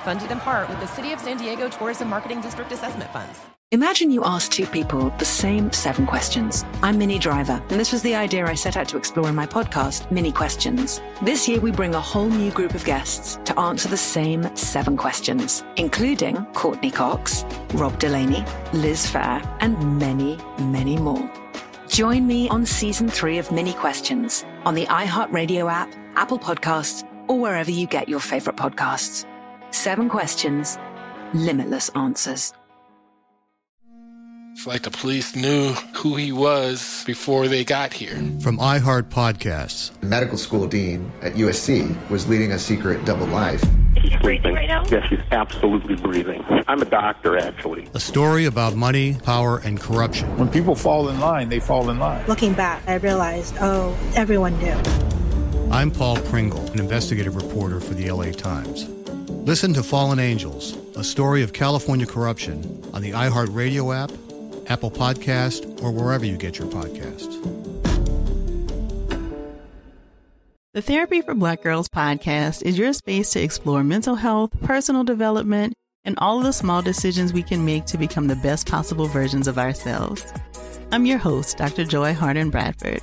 Funded in part with the City of San Diego Tourism Marketing District Assessment Funds. Imagine you ask two people the same seven questions. I'm Minnie Driver, and this was the idea I set out to explore in my podcast, Minnie Questions. This year, we bring a whole new group of guests to answer the same seven questions, including Courteney Cox, Rob Delaney, Liz Phair, and many, many more. Join me on season three of Minnie Questions on the iHeartRadio app, Apple Podcasts, or wherever you get your favorite podcasts. Seven questions, limitless answers. It's like the police knew who he was before they got here. From iHeart Podcasts. the medical school dean at USC was leading a secret double life. He's breathing right now? Yes, he's absolutely breathing. I'm a doctor, actually. A story about money, power, and corruption. When people fall in line, they fall in line. Looking back, I realized, oh, everyone knew. I'm Paul Pringle, an investigative reporter for the LA Times. Listen to Fallen Angels, a story of California corruption on the iHeartRadio app, Apple Podcast, or wherever you get your podcasts. The Therapy for Black Girls podcast is your space to explore mental health, personal development, and all of the small decisions we can make to become the best possible versions of ourselves. I'm your host, Dr. Joy Harden Bradford,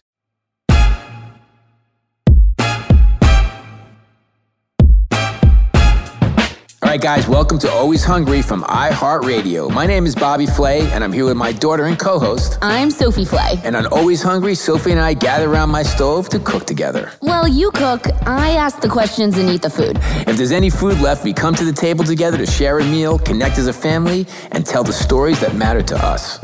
Right, guys, welcome to Always Hungry from iHeartRadio. My name is Bobby Flay, and I'm here with my daughter and co host. I'm Sophie Flay. And on Always Hungry, Sophie and I gather around my stove to cook together. Well, you cook, I ask the questions and eat the food. If there's any food left, we come to the table together to share a meal, connect as a family, and tell the stories that matter to us.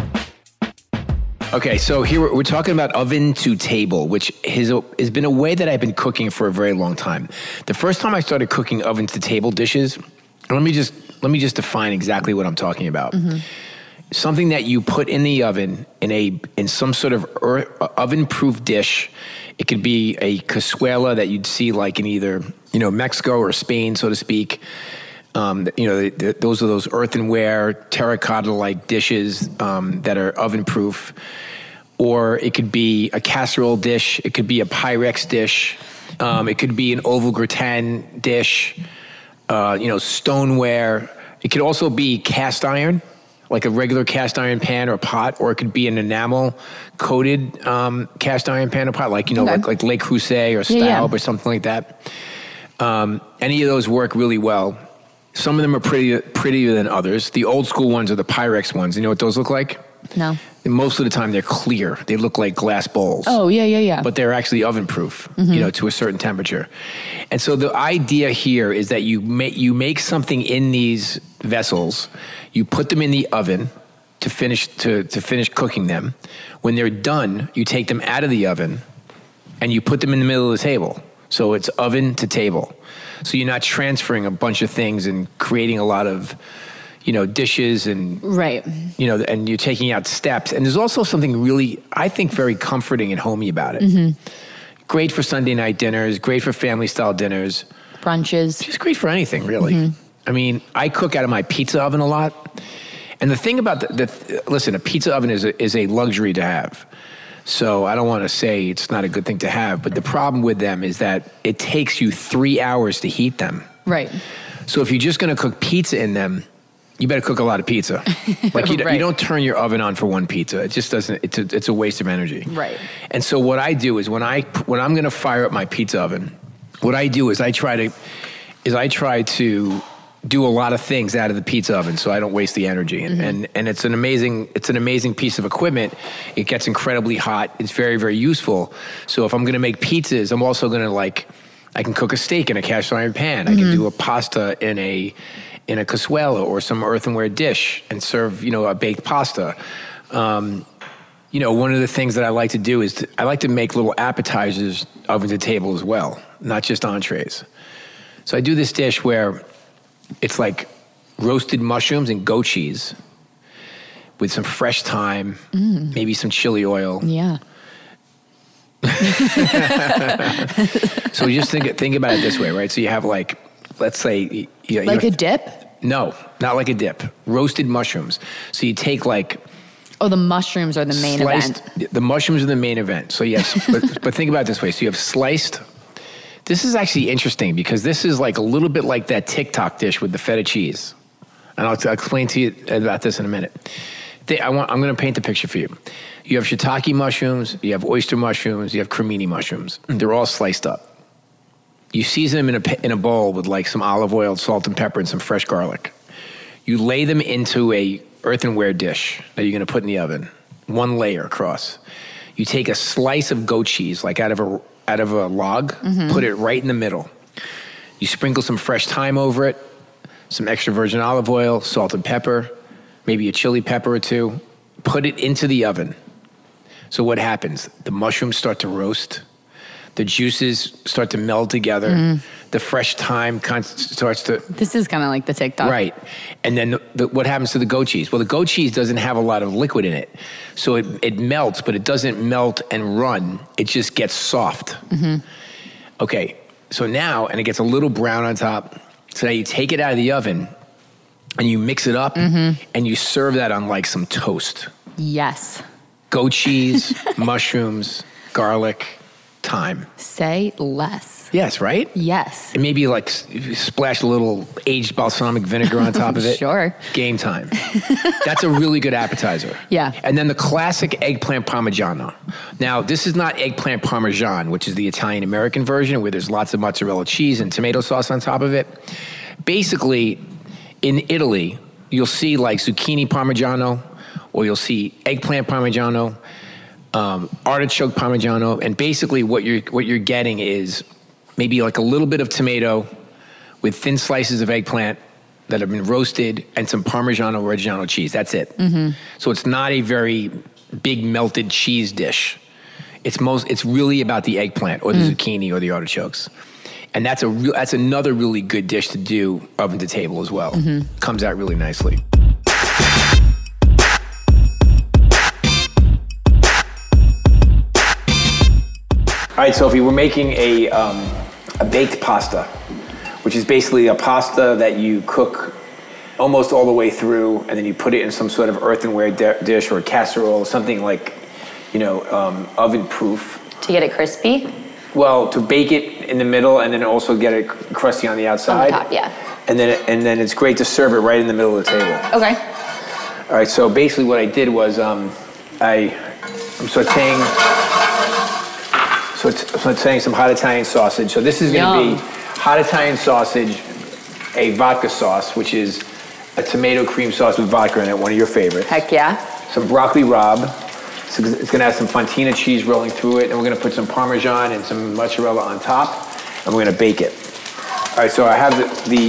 Okay, so here we're, we're talking about oven to table, which has, has been a way that I've been cooking for a very long time. The first time I started cooking oven to table dishes, let me just let me just define exactly what I'm talking about. Mm-hmm. Something that you put in the oven in a in some sort of oven-proof dish. It could be a cazuela that you'd see like in either you know Mexico or Spain, so to speak. Um, you know, the, the, those are those earthenware, terracotta-like dishes um, that are oven-proof. Or it could be a casserole dish. It could be a Pyrex dish. Um, it could be an oval gratin dish. Uh, you know, stoneware. It could also be cast iron, like a regular cast iron pan or pot, or it could be an enamel coated um, cast iron pan or pot, like you know, Okay. like like Le Creuset or Staub Yeah, yeah. or something like that. Um, any of those work really well. Some of them are pretty prettier than others. The old school ones are the Pyrex ones. You know what those look like? No. Most of the time, they're clear. They look like glass bowls Oh, yeah, yeah, yeah. but they're actually oven proof, Mhm. you know, to a certain temperature. And so the idea here is that you make you make something in these vessels, you put them in the oven to finish to, to finish cooking them. When they're done, you take them out of the oven and you put them in the middle of the table. So it's oven to table. So you're not transferring a bunch of things and creating a lot of you know dishes and Right. you know, and you're taking out steps. And there's also something really, I think, very comforting and homey about it. hmm Great for Sunday night dinners, great for family style dinners, Brunches. just great for anything, really. Mhm. I mean, I cook out of my pizza oven a lot. And the thing about the, the listen, a pizza oven is a, is a luxury to have. So I don't want to say it's not a good thing to have, but the problem with them is that it takes you three hours to heat them. Right. So if you're just going to cook pizza in them, you better cook a lot of pizza. Like you, don't- Right. you don't turn your oven on for one pizza. It just doesn't. It's a, it's a waste of energy. Right. And so what I do is when I when I'm going to fire up my pizza oven, what I do is I try to is I try to do a lot of things out of the pizza oven so I don't waste the energy. And, mm-hmm. and and it's an amazing it's an amazing piece of equipment. It gets incredibly hot. It's very very useful. So if I'm going to make pizzas, I'm also going to like I can cook a steak in a cast iron pan. I can mm-hmm. do a pasta in a in a cazuela or some earthenware dish and serve you know a baked pasta. Um, you know, one of the things that I like to do is to, I like to make little appetizers over the table as well, not just entrees. So I do this dish where it's like roasted mushrooms and goat cheese with some fresh thyme, Mm. maybe some chili oil. Yeah. So you just think think about it this way, right? So you have like, let's say, you, you Like you a dip? no, not like a dip. Roasted mushrooms. So you take like Oh, the mushrooms are the main sliced, event. The mushrooms are the main event. So yes, but, but think about it this way. So you have sliced. This is actually interesting because this is like a little bit like that TikTok dish with the feta cheese, and I'll, I'll explain to you about this in a minute. They, I want, I'm going to paint the picture for you. You have shiitake mushrooms, you have oyster mushrooms, you have cremini mushrooms. Mm. They're all sliced up. You season them in a, in a bowl with like some olive oil, salt and pepper, and some fresh garlic. You lay them into a earthenware dish that you're going to put in the oven, one layer across. You take a slice of goat cheese, like out of a out of a log, Mhm. put it right in the middle. You sprinkle some fresh thyme over it, some extra virgin olive oil, salt and pepper, maybe a chili pepper or two. Put it into the oven. So what happens? The mushrooms start to roast. The juices start to meld together. Mhm. The fresh thyme con- starts to This is kind of like the TikTok. Right. And then the, the, what happens to the goat cheese? Well, the goat cheese doesn't have a lot of liquid in it. So it, it melts, but it doesn't melt and run. It just gets soft. hmm Okay. So now, and it gets a little brown on top. So now you take it out of the oven and you mix it up Mhm. and you serve that on like some toast. Yes. Goat cheese, mushrooms, garlic, thyme. Say less. Yes, right? Yes. And maybe like splash a little aged balsamic vinegar on top of it. Sure. Game time. That's a really good appetizer. Yeah. And then the classic eggplant parmigiano. Now, this is not eggplant parmesan, which is the Italian American version where there's lots of mozzarella cheese and tomato sauce on top of it. Basically, in Italy, you'll see like zucchini parmigiano or you'll see eggplant parmigiano, um, artichoke parmigiano, and basically what you're what you're getting is maybe like a little bit of tomato with thin slices of eggplant that have been roasted and some Parmigiano Reggiano cheese. That's it. Mm-hmm. So it's not a very big melted cheese dish. It's most. It's really about the eggplant or the Mm. zucchini or the artichokes, and that's a real. That's another really good dish to do oven to table as well. Mhm. Comes out really nicely. All right, Sophie, we're making a, um, a baked pasta, which is basically a pasta that you cook almost all the way through, and then you put it in some sort of earthenware di- dish or casserole, something like, you know, um, oven proof. To get it crispy? Well, to bake it in the middle and then also get it crusty on the outside. On the top, yeah. And then, and then it's great to serve it right in the middle of the table. Okay. All right, so basically what I did was um, I, I'm sauteing, so so it's saying some hot Italian sausage. So this is going to be hot Italian sausage, a vodka sauce, which is a tomato cream sauce with vodka in it, one of your favorites. Heck yeah. Some broccoli rabe. So it's going to have some fontina cheese rolling through it, and we're going to put some parmesan and some mozzarella on top, and we're going to bake it. All right, so I have the,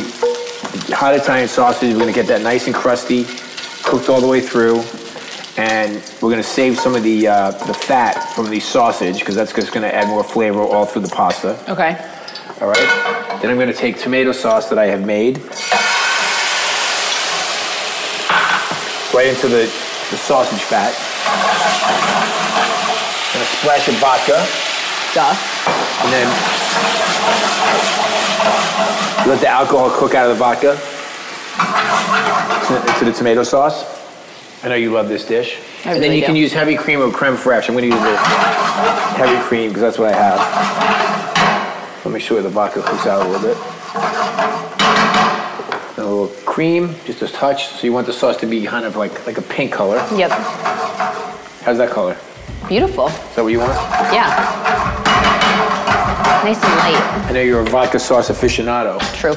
the hot Italian sausage. We're going to get that nice and crusty, cooked all the way through, and we're to save some of the uh, the fat from the sausage because that's just to add more flavor all through the pasta. Okay. All right. Then I'm to take tomato sauce that I have made right into the, the sausage fat. Gonna splash of vodka. Duh. And then let the alcohol cook out of the vodka into the tomato sauce. I know you love this dish. I and then really you can use heavy cream or creme fraiche. I'm going to use the heavy cream because that's what I have. Let me show you the vodka cooks out a little bit. Then a little cream, just a touch. So you want the sauce to be kind of like like a pink color. Yep. How's that color? Beautiful. Is that what you want? Yeah. Nice and light. I know you're a vodka sauce aficionado. True.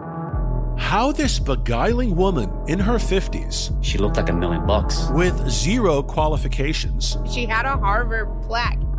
How this beguiling woman in her 50s, she looked like a million bucks, with zero qualifications, she had a Harvard plaque,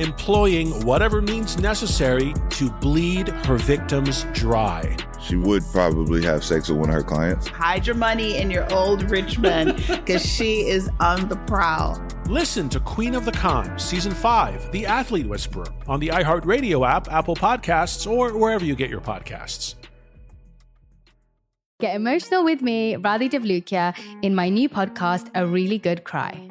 Employing whatever means necessary to bleed her victims dry. She would probably have sex with one of her clients. Hide your money in your old rich man because she is on the prowl. Listen to Queen of the Con, Season 5, The Athlete Whisperer, on the iHeartRadio app, Apple Podcasts, or wherever you get your podcasts. Get emotional with me, Radhi Devlukia, in my new podcast, A Really Good Cry.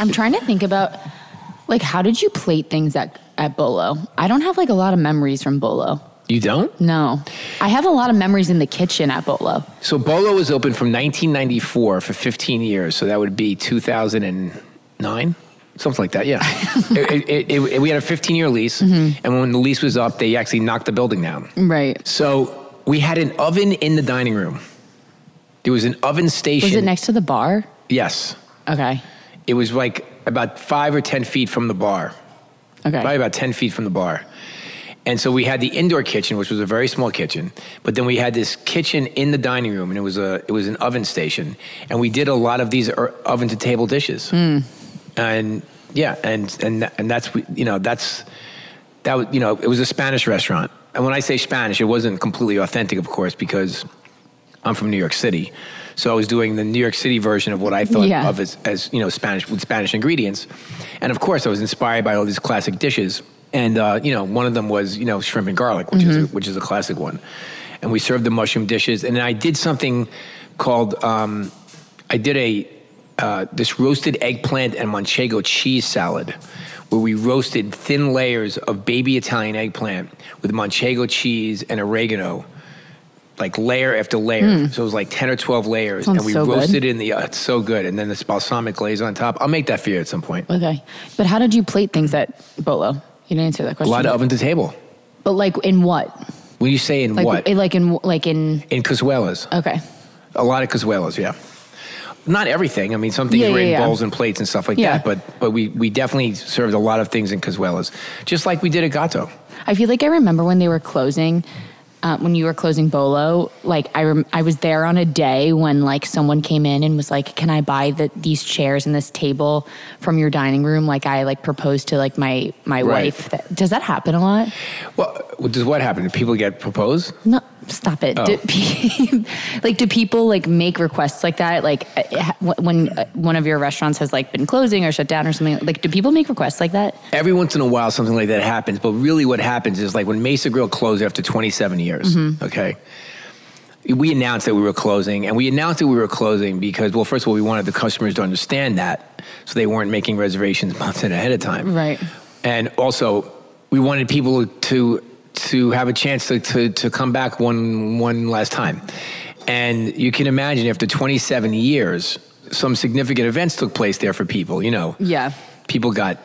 I'm trying to think about like how did you plate things at at Bolo? I don't have like a lot of memories from Bolo. You don't? No. I have a lot of memories in the kitchen at Bolo. So Bolo was open from 1994 for 15 years. So that would be 2009, something like that. Yeah. it, it, it, we had a 15 year lease, mm-hmm. and when the lease was up, they actually knocked the building down. Right. So we had an oven in the dining room. There was an oven station. Was it next to the bar? Yes. Okay. It was like about five or 10 feet from the bar. Okay. Probably about 10 feet from the bar. And so we had the indoor kitchen, which was a very small kitchen, but then we had this kitchen in the dining room, and it was a it was an oven station, and we did a lot of these er- oven to table dishes, and yeah, and and and that's you know that's that was you know it was a Spanish restaurant, and when I say Spanish, it wasn't completely authentic, of course, because I'm from New York City, so I was doing the New York City version of what I thought Yeah. of as, as you know Spanish with Spanish ingredients, and of course I was inspired by all these classic dishes, and uh, you know one of them was you know shrimp and garlic, which is a, which is a classic one, and we served the mushroom dishes, and then I did something called um, I did a uh, this roasted eggplant and manchego cheese salad. Where we roasted thin layers of baby Italian eggplant with manchego cheese and oregano, like layer after layer. Mm. So it was like 10 or 12 layers. Sounds and we so roasted it in the, uh, it's so good. And then this balsamic glaze on top. I'll make that for you at some point. Okay. But how did you plate things at Bolo? You didn't answer that question. A lot of oven to table. But like in what? When you say in Like what? like in like in in cazuelas. Okay. A lot of cazuelas, yeah. Not everything. I mean, some things Yeah, were yeah, in yeah. bowls and plates and stuff like that. But but we, we definitely served a lot of things in cazuelas, just like we did at Gato. I feel like I remember when they were closing, uh, when you were closing Bolo. Like I, rem- I was there on a day when like someone came in and was like, "Can I buy the, these chairs and this table from your dining room?" Like I like proposed to like my my Right. wife. That, does that happen a lot? Well, does what happen? Do people get proposed? No, stop it. Oh. Do, pe- like, do people like make requests like that? Like, uh, when uh, one of your restaurants has like been closing or shut down or something, like, do people make requests like that? Every once in a while, something like that happens. But really, what happens is like when Mesa Grill closed after 27 years, Mhm. okay? We announced that we were closing, and we announced that we were closing because, well, first of all, we wanted the customers to understand that, so they weren't making reservations months in ahead of time. Right. And also, we wanted people to to have a chance to, to, to come back one one last time. And you can imagine after 27 years, some significant events took place there for people. You know, Yeah. people got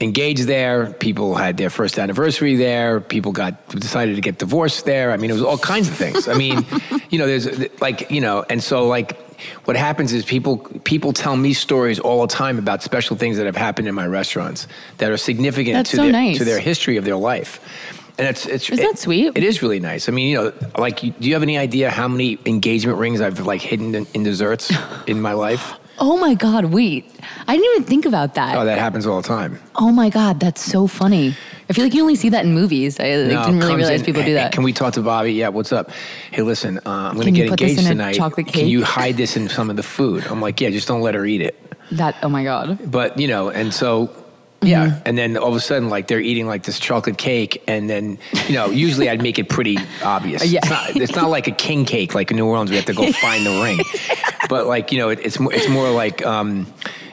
engaged there. People had their first anniversary there. People got decided to get divorced there. I mean, it was all kinds of things. I mean, you know, there's like you know, and so like what happens is people people tell me stories all the time about special things that have happened in my restaurants that are significant That's to so their nice. to their history of their life. And it's it's Isn't that sweet? It is really nice. I mean, you know, like, do you have any idea how many engagement rings I've like hidden in, in desserts in my life? Oh my God, wait. I didn't even think about that. Oh, that happens all the time. Oh my God, that's so funny. I feel like you only see that in movies. I like, No, didn't really realize in, people do "Hey, that. Can we talk to Bobby? Yeah, what's up? Hey, listen, uh, I'm going to get engaged tonight. chocolate cake? Can you hide this in some of the food? I'm like, yeah, just don't let her eat it. that, oh my God. But, you know, and so, yeah. Mm-hmm. And then all of a sudden, like, they're eating like this chocolate cake. And then, you know, usually I'd make it pretty obvious. Yeah. It's, not, it's not like a king cake like in New Orleans. We have to go find the ring. But, like, you know, it, it's, more, it's more like, um,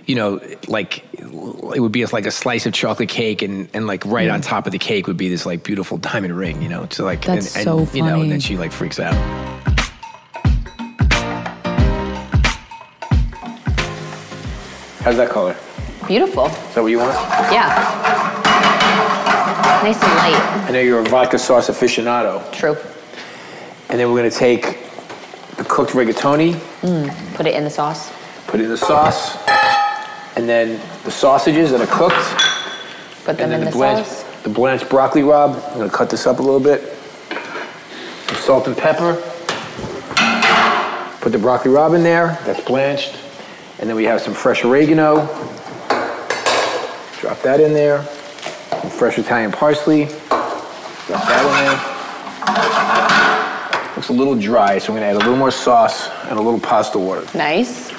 you know, like it would be like a slice of chocolate cake, and, and like right on top of the cake would be this like beautiful diamond ring, you know. So like, That's and, so and, you know, and then she like freaks out. How's that color? Beautiful. Is that what you want? Yeah. Nice and light. I know you're a vodka sauce aficionado. True. And then we're gonna take the cooked rigatoni, Mm. Put it in the sauce. put it in the sauce, and then the sausages that are cooked. Put them in the the blanched, sauce. the blanched broccoli, rabe. I'm gonna cut this up a little bit. Some salt and pepper. Put the broccoli rabe in there, that's blanched. And then we have some fresh oregano. Drop that in there. Fresh Italian parsley. Drop that in there. Looks a little dry, so I'm gonna add a little more sauce and a little pasta water. Nice.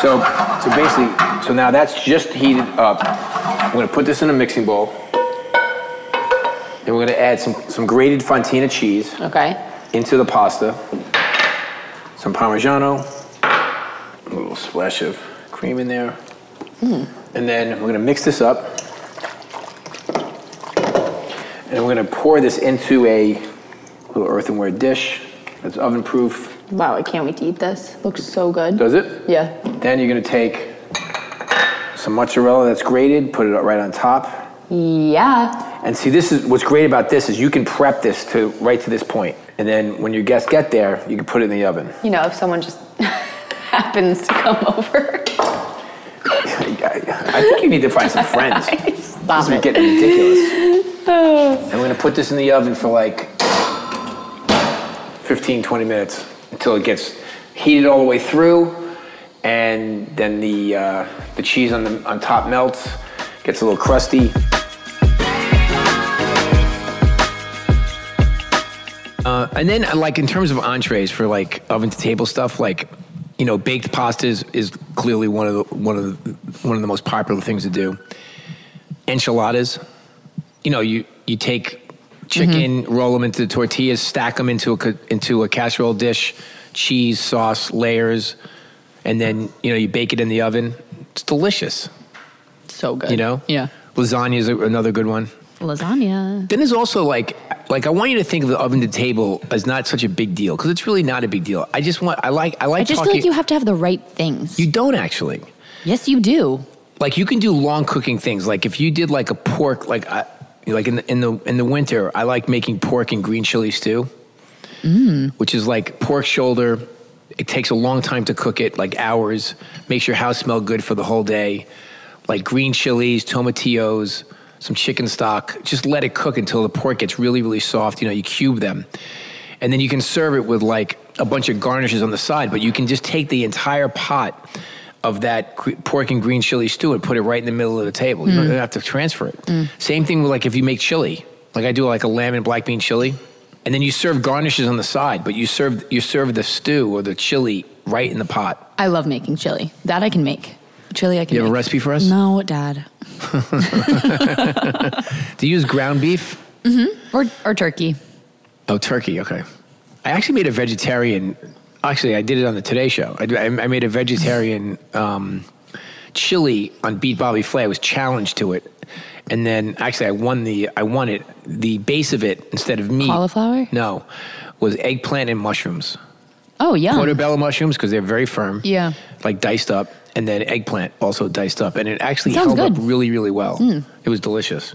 So, so basically, so now that's just heated up. I'm gonna put this in a mixing bowl. Then we're gonna add some, some grated fontina cheese Okay. into the pasta. Some Parmigiano, a little splash of cream in there. Mm. And then we're gonna mix this up. And we're gonna pour this into a little earthenware dish that's oven proof. Wow, I can't wait to eat this. Looks so good. Does it? Yeah. Then you're gonna take some mozzarella that's grated, put it right on top. Yeah. And see, this is what's great about this is you can prep this to right to this point, and then when your guests get there, you can put it in the oven. You know, if someone just happens to come over. I think you need to find some friends. Stop this is getting ridiculous. And we're gonna put this in the oven for like 15, 20 minutes until it gets heated all the way through, and then the uh, the cheese on the on top melts, gets a little crusty. Uh, and then, like in terms of entrees for like oven to table stuff, like you know, baked pasta is, is clearly one of the one of the, one of the most popular things to do. Enchiladas, you know, you you take chicken, mm-hmm. roll them into tortillas, stack them into a into a casserole dish, cheese, sauce, layers, and then you know you bake it in the oven. It's delicious. So good. You know, Yeah. lasagna is another good one. Lasagna. Then there's also like, like I want you to think of the oven to table as not such a big deal because it's really not a big deal. I just want, I like, I like I just talking. feel like you have to have the right things. You don't actually. Yes, you do. Like you can do long cooking things. Like if you did like a pork, like I, like in the in the in the winter, I like making pork and green chili stew, Mm. which is like pork shoulder. It takes a long time to cook it, like hours. Makes your house smell good for the whole day. Like green chilies, tomatillos, some chicken stock. Just let it cook until the pork gets really, really soft. You know, you cube them. And then you can serve it with like a bunch of garnishes on the side, but you can just take the entire pot of that pork and green chili stew and put it right in the middle of the table. You Mm. don't have to transfer it. Same thing with like if you make chili. Like I do like a lamb and black bean chili. And then you serve garnishes on the side, but you serve you serve the stew or the chili right in the pot. I love making chili. That I can make. Chili I can You have a recipe for us? No, Dad. Do you use ground beef? Mm-hmm. Or or turkey. Oh, turkey. Okay. I actually made a vegetarian. Actually, I did it on the Today Show. I, I made a vegetarian um, chili on Beat Bobby Flay. I was challenged to it, and then actually I won the. I won it. The base of it instead of meat. Cauliflower? No, was eggplant and mushrooms. Oh yeah. Portobello mushrooms because they're very firm. Yeah. Like diced up, and then eggplant also diced up, and it actually Sounds held up really, really well. Mm. It was delicious.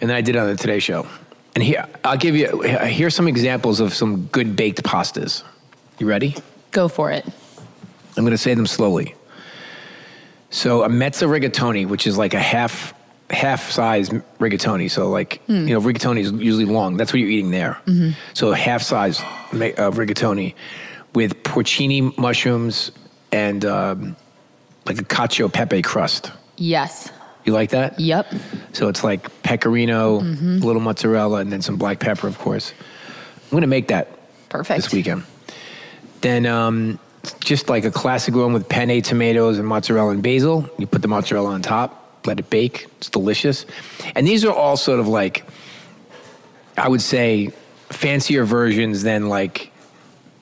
And then I did it on the Today Show. And here, I'll give you, here's some examples of some good baked pastas. You ready? Go for it. I'm going to say them slowly. So a mezza rigatoni, which is like a half half size rigatoni. So like Hmm. you know, rigatoni is usually long. That's what you're eating there. Mhm. So a half size uh, rigatoni with porcini mushrooms and um, like a cacio pepe crust. Yes. You like that? Yep. So it's like pecorino, Mhm. a little mozzarella, and then some black pepper, of course. I'm to make that Perfect. this weekend. Then um, just like a classic one with penne tomatoes and mozzarella and basil. You put the mozzarella on top, let it bake. It's delicious. And these are all sort of like, I would say, fancier versions than like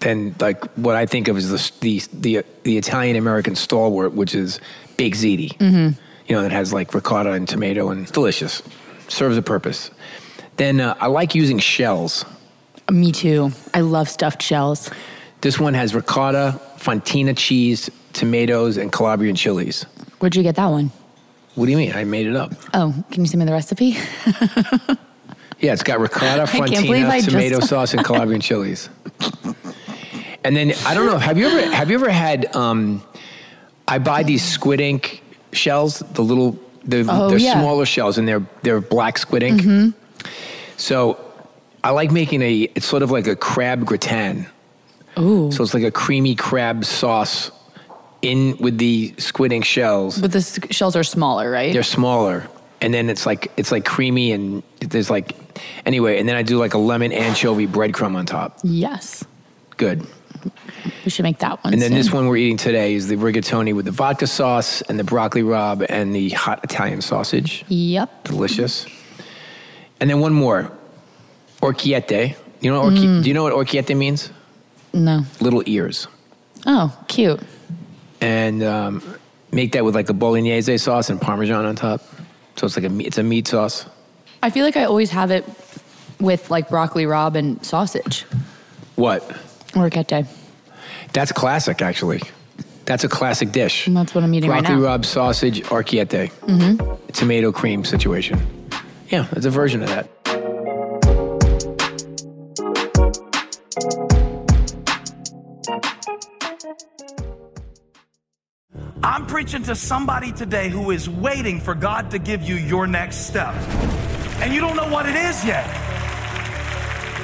than like what I think of as the the the, the Italian American stalwart, which is Baked ziti Mm-hmm. you know, that has like ricotta and tomato and it's delicious. Serves a purpose. Then uh, I like using shells. Me too. I love stuffed shells. This one has ricotta, fontina cheese, tomatoes, and Calabrian chilies. Where'd you get that one? What do you mean? I made it up. Oh, can you send me the recipe? Yeah, it's got ricotta, I can't believe I fontina, just- tomato sauce, and Calabrian chilies. And then I don't know. Have you ever have you ever had? Um, I buy these squid ink shells, the little, the, Oh, they're yeah. smaller shells, and they're they're black squid ink. Mhm. So I like making a. It's sort of like a crab gratin, Ooh. So it's like a creamy crab sauce in with the squid ink shells. But the s- shells are smaller, right? They're smaller, and then it's like it's like creamy and there's like anyway. And then I do like a lemon anchovy breadcrumb on top. yes. Good. We should make that one. And then soon. this one we're eating today is the rigatoni with the vodka sauce and the broccoli rabe and the hot Italian sausage. Yep. Delicious. And then one more, orecchiette. You know, orchi- Mm. do you know what orecchiette means? No. Little ears. Oh, cute. And um, make that with like a bolognese sauce and parmesan on top. So it's like a meat- it's a meat sauce. I feel like I always have it with like broccoli rabe and sausage What? Or kete. That's classic, actually. That's a classic dish. And that's what I'm eating Broccoli right now. rabe sausage orecchiette. Mm-hmm. Tomato cream situation. Yeah, it's a version of that. I'm preaching to somebody today who is waiting for God to give you your next step. And you don't know what it is yet.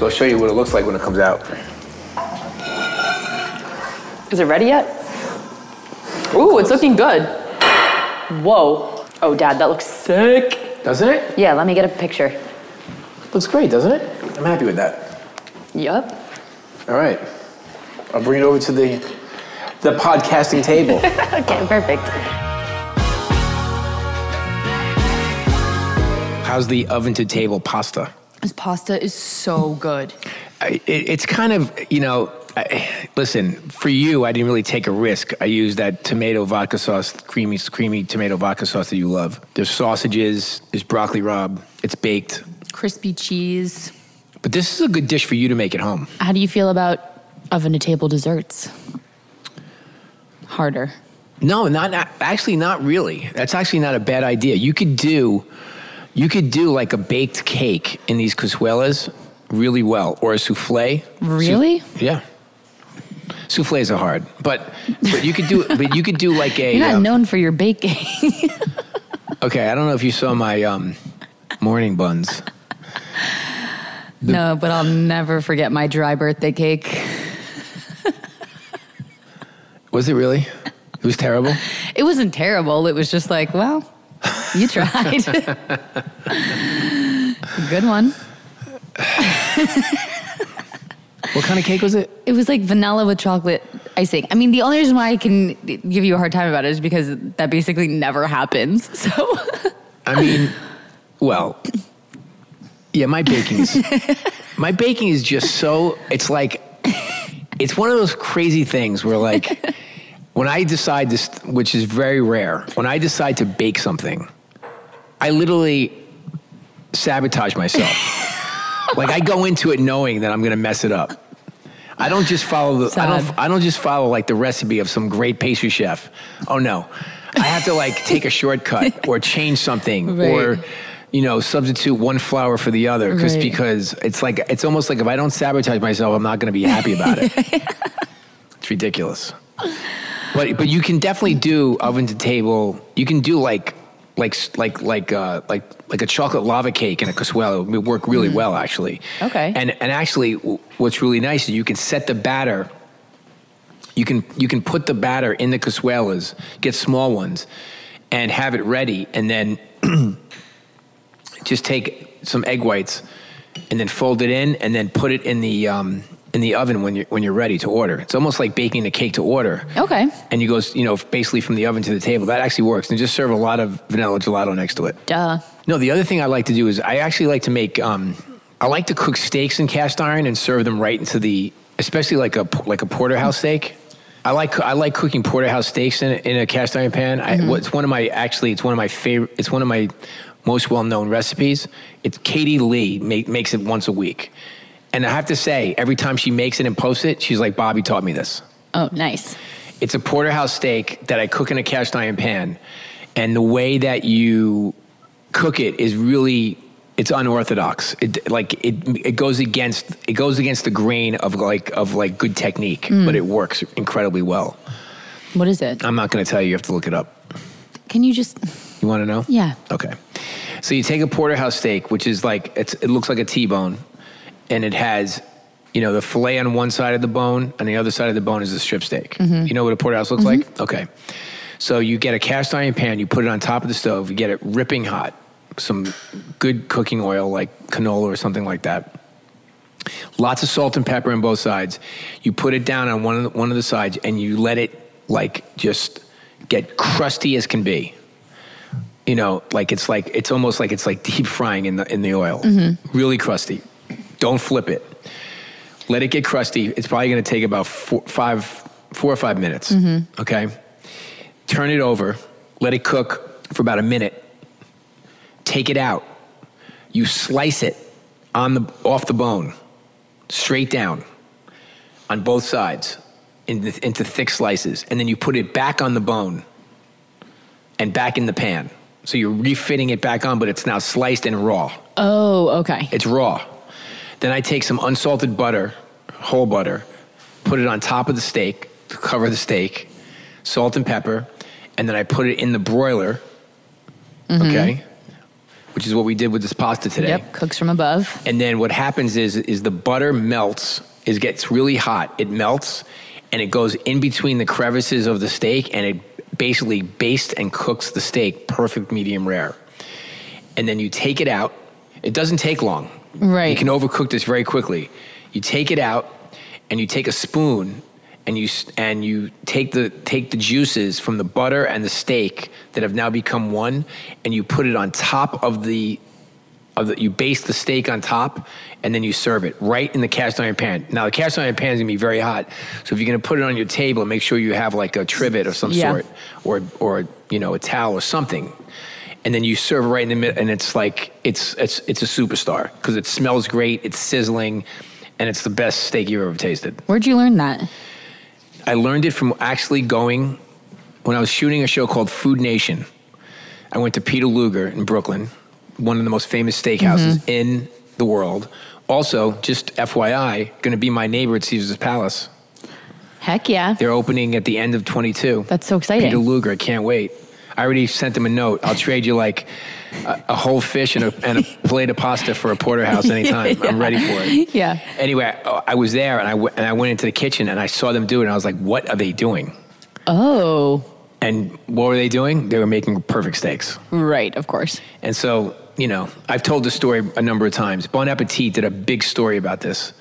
So I'll show you what it looks like when it comes out. Is it ready yet? Ooh, it's looking good. Whoa. Oh, Dad, that looks sick. Doesn't it? Yeah, let me get a picture. Looks great, doesn't it? I'm happy with that. Yup. All right. I'll bring it over to the the podcasting table. okay, perfect. How's the oven to table pasta? This pasta is so good. I, it, it's kind of, you know, I, listen, for you, I didn't really take a risk. I used that tomato vodka sauce, creamy, creamy tomato vodka sauce that you love. There's sausages, there's broccoli rabe, it's baked. Crispy cheese. But this is a good dish for you to make at home. How do you feel about oven to table desserts? Harder. No, not, not actually not really. That's actually not a bad idea. You could do you could do like a baked cake in these cazuelas really well or a souffle. Really? Sou- yeah. Souffles are hard, but but you could do but you could do like a You're not um, known for your baking. Okay, I don't know if you saw my um, morning buns. no, but I'll never forget my dry birthday cake. Was it really? It was terrible. It wasn't terrible. It was just like, well, you tried. Good one. What kind of cake was it? It was like vanilla with chocolate icing. I mean, the only reason why I can give you a hard time about it is because that basically never happens. So, I mean, well, yeah, my baking is my baking is just so it's like it's one of those crazy things where like when I decide this, which is very rare, when I decide to bake something, I literally sabotage myself. like I go into it knowing that I'm going to mess it up. I don't just follow the. I don't. I don't just follow like the recipe of some great pastry chef. Oh no, I have to like take a shortcut or change something or, you know, substitute one flour for the other because Right. because it's like it's almost like if I don't sabotage myself, I'm not going to be happy about it. it's ridiculous. But but you can definitely do oven to table. You can do like like like like uh, like like a chocolate lava cake in a cazuela. Would work really well actually. Okay. And and actually, w- what's really nice is you can set the batter. You can you can put the batter in the cazuelas, get small ones, and have it ready, and then just take some egg whites, and then fold it in, and then put it in the um, in the oven when you're when you're ready to order. It's almost like baking a cake to order okay. and you go, you know, basically from the oven to the table. That actually works. And just serve a lot of vanilla gelato next to it. Duh. No, the other thing I like to do is I actually like to make. Um, I like to cook steaks in cast iron and serve them right into the, especially like a like a porterhouse steak. I like I like cooking porterhouse steaks in a, in a cast iron pan. Mm-hmm. it's one of my actually it's one of my favorite. It's one of my most well known recipes. It's Katie Lee make, makes it once a week, and I have to say every time she makes it and posts it, she's like Bobby taught me this. Oh, nice. It's a porterhouse steak that I cook in a cast iron pan, and the way that you cook it is really it's unorthodox. It like it it goes against it goes against the grain of like of like good technique, Mm. but it works incredibly well. What is it? I'm not going to tell you. You have to look it up. Can you just? You want to know? Yeah. Okay. So you take a porterhouse steak, which is like it's it looks like a T-bone, and it has, you know, the fillet on one side of the bone, and the other side of the bone is the strip steak. Mhm. You know what a porterhouse looks like? Okay. So you get a cast iron pan, you put it on top of the stove, you get it ripping hot, some good cooking oil like canola or something like that. Lots of salt and pepper on both sides. You put it down on one of the, one of the sides, and you let it like just get crusty as can be. You know, like it's like it's almost like it's like deep frying in the in the oil. Really crusty. Don't flip it. Let it get crusty. It's probably going to take about four, five, four or five minutes. Mhm. Okay. Turn it over. Let it cook for about a minute. Take it out. You slice it on the off the bone, straight down, on both sides, into, into thick slices, and then you put it back on the bone and back in the pan. So you're refitting it back on, but it's now sliced and raw. Oh, okay. It's raw. Then I take some unsalted butter, whole butter, put it on top of the steak to cover the steak, salt and pepper, and then I put it in the broiler. Mhm. Okay, which is what we did with this pasta today. Yep. Cooks from above. And then what happens is is the butter melts, it gets really hot. It melts and it goes in between the crevices of the steak and it basically bastes and cooks the steak perfect medium rare. And then you take it out. It doesn't take long. Right. You can overcook this very quickly. You take it out and you take a spoon and you and you take the take the juices from the butter and the steak that have now become one and you put it on top of the of the, you baste the steak on top and then you serve it right in the cast iron pan. Now the cast iron pan is gonna be very hot, so if you're gonna put it on your table, make sure you have like a trivet of some Yeah. sort, or or you know a towel or something, and then you serve it right in the middle, and it's like it's it's it's a superstar because it smells great, it's sizzling, and it's the best steak you've ever tasted. Where'd you learn that? I learned it from actually going when I was shooting a show called Food Nation. I went to Peter Luger in Brooklyn, one of the most famous steakhouses Mm-hmm. in the world. Also, just FYI, going to be my neighbor at Caesar's Palace. Heck yeah. They're opening at the end of 22. That's so exciting. Peter Luger, I can't wait. I already sent them a note. I'll trade you like a, a whole fish and a, and a plate of pasta for a porterhouse anytime. I'm ready for it. Yeah. Anyway, I, I was there and I, w- and I went into the kitchen and I saw them do it and I was like, what are they doing? Oh. And what were they doing? They were making perfect steaks. Right, of course. And so, you know, I've told this story a number of times. Bon Appetit did a big story about this.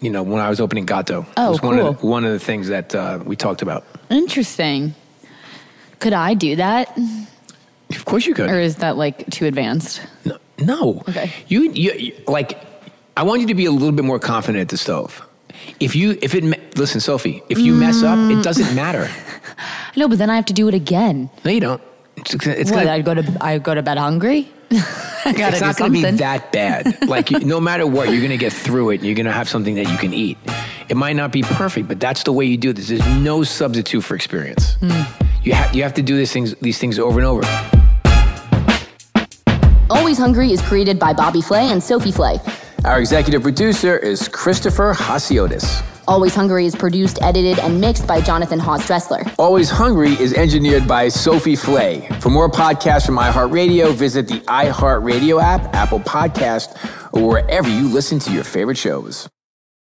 You know, when I was opening Gato, Oh, it was one of the, one of the things that uh, we talked about. Interesting. Could I do that? Of course you could. Or is that like too advanced? No. no. Okay. You, you, you like. I want you to be a little bit more confident at the stove. If you, if it, listen, Sophie, if you mess up, Mm. it doesn't matter. I know, but then I have to do it again. No, you don't. It's, it's what? gonna, I go to I go to bed hungry. It's not going to be that bad. Like, you, no matter what, you're going to get through it. and You're going to have something that you can eat. It might not be perfect, but that's the way you do this. There's no substitute for experience. You have you have to do these things these things over and over. Always Hungry is created by Bobby Flay and Sophie Flay. Our executive producer is Christopher Hasiotis. Always Hungry is produced, edited, and mixed by Jonathan Haas Dressler. Always Hungry is engineered by Sophie Flay. For more podcasts from iHeartRadio, visit the iHeartRadio app, Apple Podcast, or wherever you listen to your favorite shows.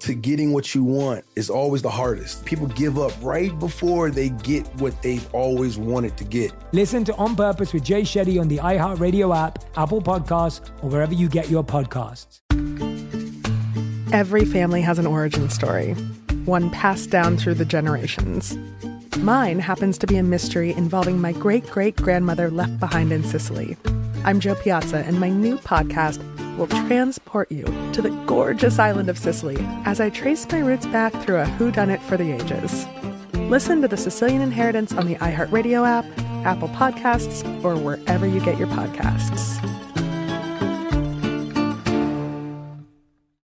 to getting what you want is always the hardest. People give up right before they get what they've always wanted to get. Listen to On Purpose with Jay Shetty on the iHeartRadio app, Apple Podcasts, or wherever you get your podcasts. Every family has an origin story, one passed down through the generations. Mine happens to be a mystery involving my great great grandmother left behind in Sicily. I'm Jo Piazza, and my new podcast will transport you to the gorgeous island of Sicily as I trace my roots back through a whodunit for the ages. Listen to The Sicilian Inheritance on the iHeartRadio app, Apple Podcasts, or wherever you get your podcasts.